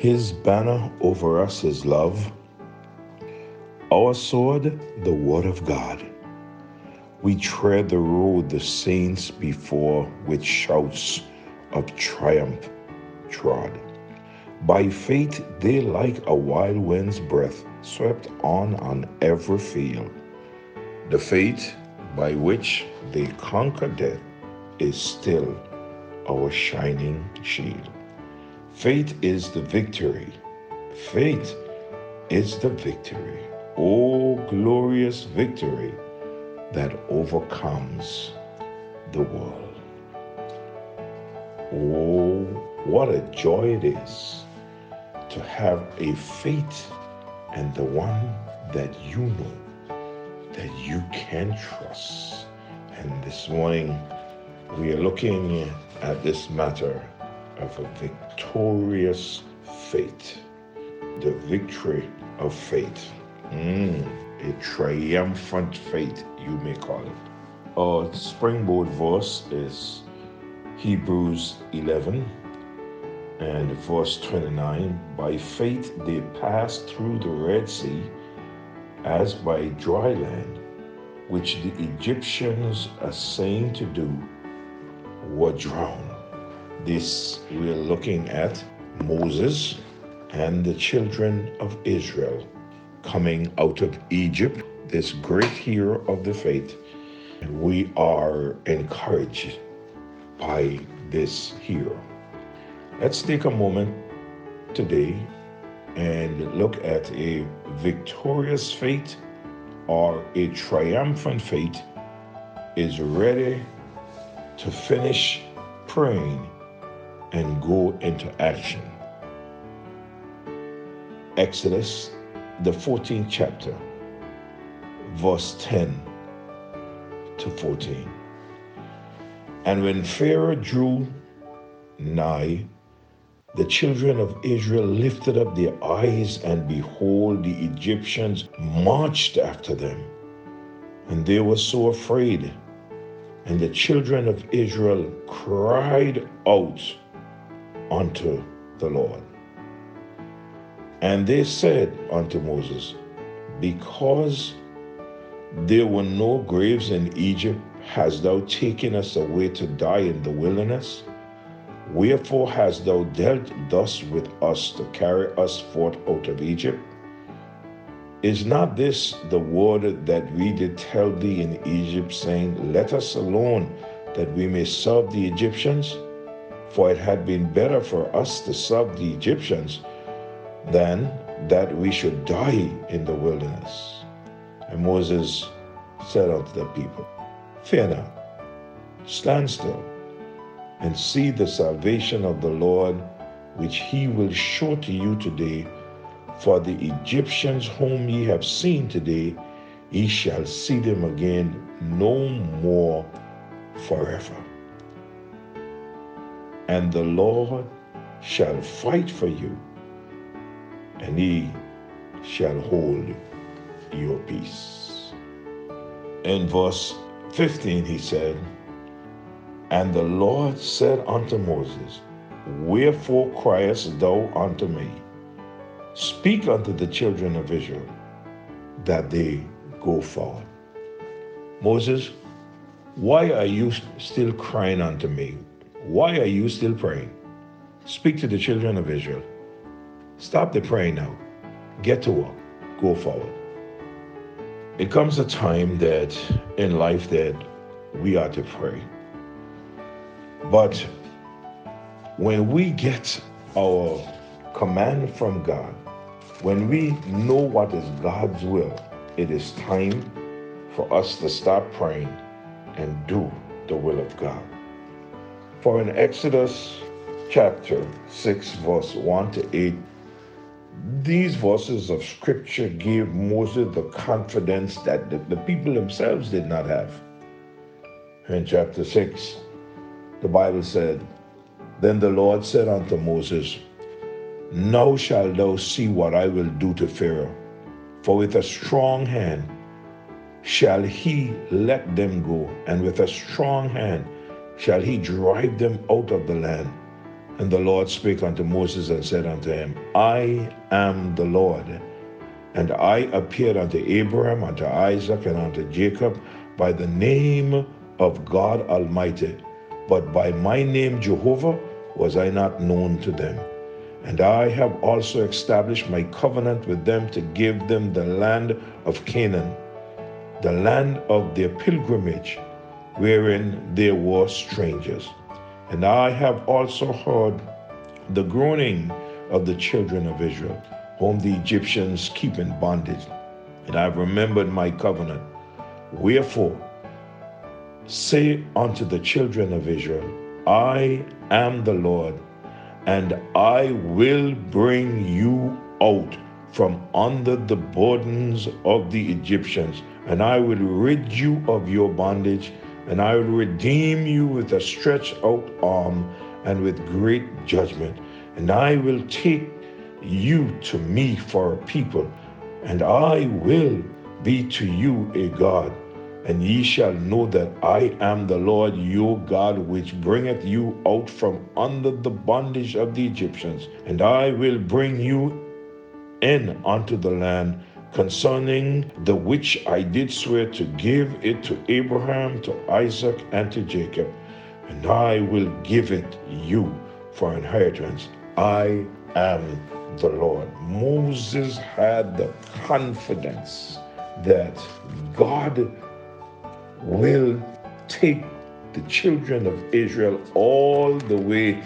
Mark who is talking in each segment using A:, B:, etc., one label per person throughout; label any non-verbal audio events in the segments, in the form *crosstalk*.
A: His banner over us is love. Our sword, the Word of God. We tread the road the saints before with shouts of triumph trod. By faith, they like a wild wind's breath swept on on every field. The faith by which they conquer death is still our shining shield. Faith is the victory. Faith is the victory. Oh, glorious victory that overcomes the world. Oh, what a joy it is to have a faith and the one that you know that you can trust. And this morning, we are looking at this matter of a victorious faith, the victory of faith. Mm, a triumphant faith, you may call it. Our springboard verse is Hebrews 11 and verse 29 By faith they passed through the Red Sea as by dry land, which the Egyptians, saying to do, were drowned. This we're looking at Moses and the children of Israel coming out of Egypt, this great hero of the faith. We are encouraged by this hero. Let's take a moment today and look at a victorious faith or a triumphant faith is ready to finish praying and go into action. Exodus, the 14th chapter, verse 10 to 14. And when Pharaoh drew nigh, the children of Israel lifted up their eyes, and behold, the Egyptians marched after them. And they were so afraid. And the children of Israel cried out unto the Lord. And they said unto Moses, Because there were no graves in Egypt, hast thou taken us away to die in the wilderness? Wherefore hast thou dealt thus with us to carry us forth out of Egypt? Is not this the word that we did tell thee in Egypt, saying, Let us alone, that we may serve the Egyptians? For it had been better for us to serve the Egyptians than that we should die in the wilderness. And Moses said unto the people, Fear not, stand still and see the salvation of the Lord, which he will show to you today. For the Egyptians whom ye have seen today, ye shall see them again no more forever. And the Lord shall fight for you, and he shall hold your peace. In verse 15, he said, and the Lord said unto Moses, Wherefore criest thou unto me? Speak unto the children of Israel that they go forward. Moses, why are you still crying unto me? Why are you still praying? Speak to the children of Israel. Stop the praying now. Get to work. Go forward. It comes a time that in life that we are to pray. But when we get our command from God, when we know what is God's will, it is time for us to stop praying and do the will of God. For in Exodus chapter 6, verse 1 to 8, these verses of scripture gave Moses the confidence that the, the people themselves did not have. In chapter 6, the Bible said, Then the Lord said unto Moses, Now shalt thou see what I will do to Pharaoh, for with a strong hand shall he let them go, and with a strong hand shall he drive them out of the land. And the Lord spake unto Moses and said unto him, I am the Lord. And I appeared unto Abraham, unto Isaac, and unto Jacob by the name of God Almighty, but by my name Jehovah was I not known to them. And I have also established my covenant with them to give them the land of Canaan, the land of their pilgrimage, wherein they were strangers. And I have also heard the groaning of the children of Israel, whom the Egyptians keep in bondage. And I have remembered my covenant. Wherefore, say unto the children of Israel, I am the Lord, and I will bring you out from under the burdens of the Egyptians, and I will rid you of your bondage and I will redeem you with a stretched out arm and with great judgment. And I will take you to me for a people, and I will be to you a God. And ye shall know that I am the Lord your God, which bringeth you out from under the bondage of the Egyptians. And I will bring you in unto the land concerning the which I did swear to give it to Abraham, to Isaac, and to Jacob, and I will give it you for inheritance. I am the Lord. Moses had the confidence that God will take the children of Israel all the way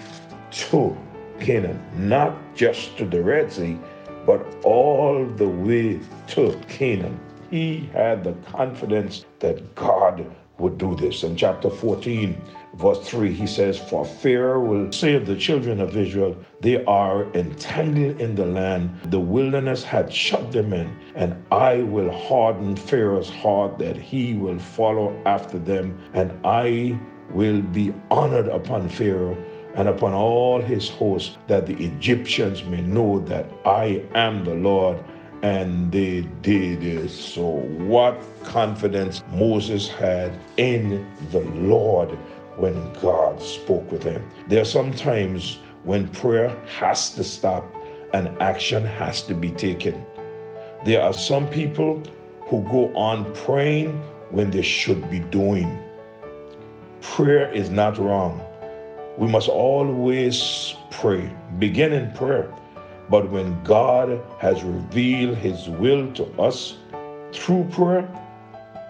A: to Canaan, not just to the Red Sea but all the way to Canaan. He had the confidence that God would do this. In chapter 14, verse 3, he says, For Pharaoh will of the children of Israel, They are entangled in the land, the wilderness had shut them in, and I will harden Pharaoh's heart that he will follow after them, and I will be honored upon Pharaoh and upon all his hosts, that the Egyptians may know that I am the Lord. And they did so. What confidence Moses had in the Lord when God spoke with him. There are some times when prayer has to stop and action has to be taken. There are some people who go on praying when they should be doing. Prayer is not wrong. We must always pray, begin in prayer. But when God has revealed His will to us through prayer,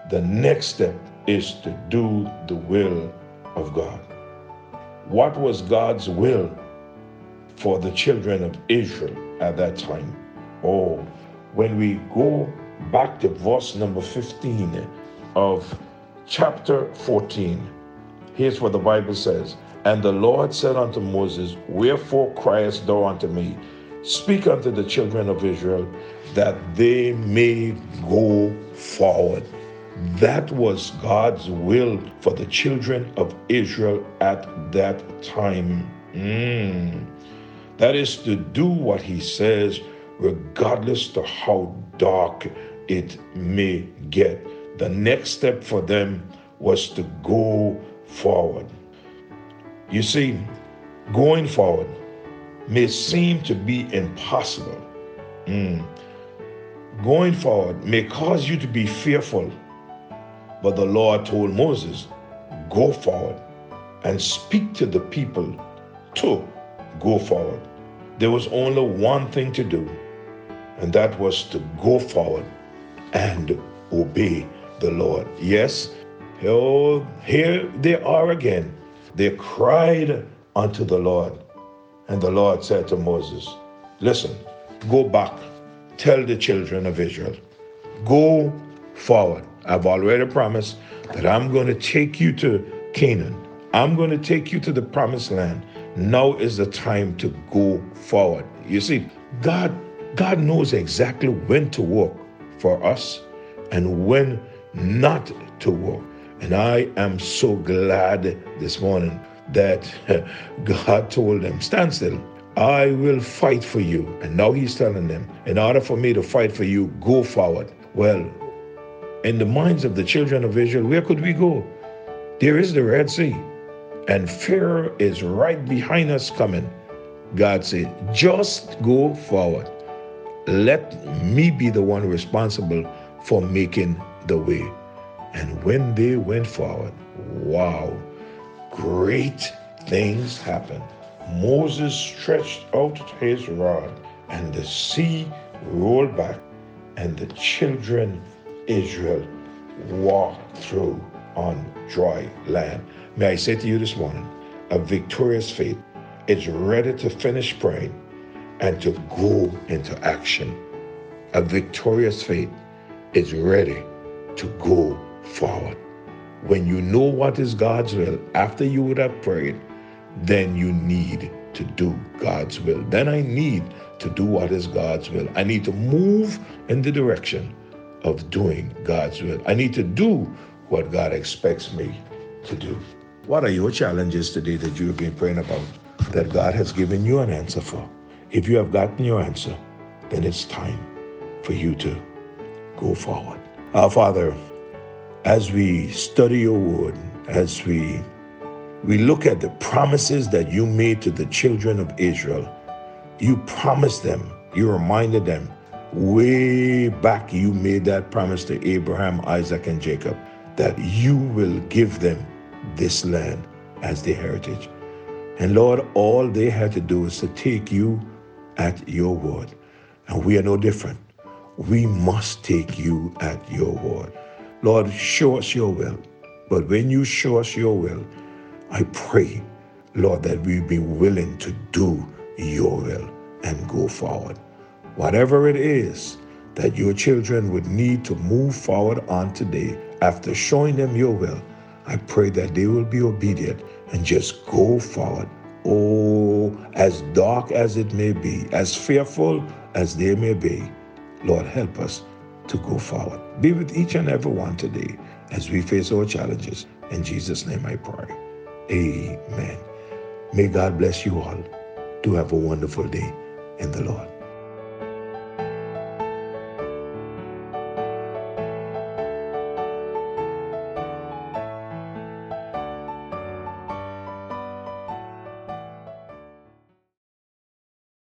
A: the next step is to do the will of God. What was God's will for the children of Israel at that time? Oh, when we go back to verse number 15 of chapter 14, here's what the Bible says and the Lord said unto Moses, Wherefore criest thou unto me? Speak unto the children of Israel that they may go forward. That was God's will for the children of Israel at that time. Mm. That is to do what he says, regardless to how dark it may get. The next step for them was to go forward. You see, going forward may seem to be impossible. Mm. Going forward may cause you to be fearful. But the Lord told Moses, Go forward and speak to the people to go forward. There was only one thing to do, and that was to go forward and obey the Lord. Yes, oh, here they are again they cried unto the Lord. And the Lord said to Moses, Listen, go back, tell the children of Israel, go forward. I've already promised that I'm going to take you to Canaan. I'm going to take you to the promised land. Now is the time to go forward. You see, God God knows exactly when to work for us and when not to work. And I am so glad this morning that *laughs* God told them, Stand still. I will fight for you. And now he's telling them, in order for me to fight for you, go forward. Well, in the minds of the children of Israel, where could we go? There is the Red Sea. and Pharaoh is right behind us coming, God said, just go forward. Let me be the one responsible for making the way. And when they went forward, wow, great things happened. Moses stretched out his rod, and the sea rolled back, and the children Israel walked through on dry land. May I say to you this morning, a victorious faith is ready to finish praying and to go into action. A victorious faith is ready to go forward. When you know what is God's will, after you would have prayed, then you need to do God's will. Then I need to do what is God's will. I need to move in the direction of doing God's will. I need to do what God expects me to do. What are your challenges today that you have been praying about that God has given you an answer for? If you have gotten your answer, then it's time for you to go forward. Our Father, as we study your word, as we we look at the promises that you made to the children of Israel. You promised them, you reminded them way back, you made that promise to Abraham, Isaac, and Jacob that you will give them this land as their heritage. And Lord, all they had to do is to take you at your word. And we are no different. We must take you at your word. Lord, show us your will. But when you show us your will, I pray, Lord, that we be willing to do your will and go forward. Whatever it is that your children would need to move forward on today, after showing them your will, I pray that they will be obedient and just go forward. Oh, as dark as it may be, as fearful as they may be, Lord, help us to go forward. Be with each and every one today as we face our challenges. In Jesus' name I pray. Amen. May God bless you all. Do have a wonderful day in the Lord.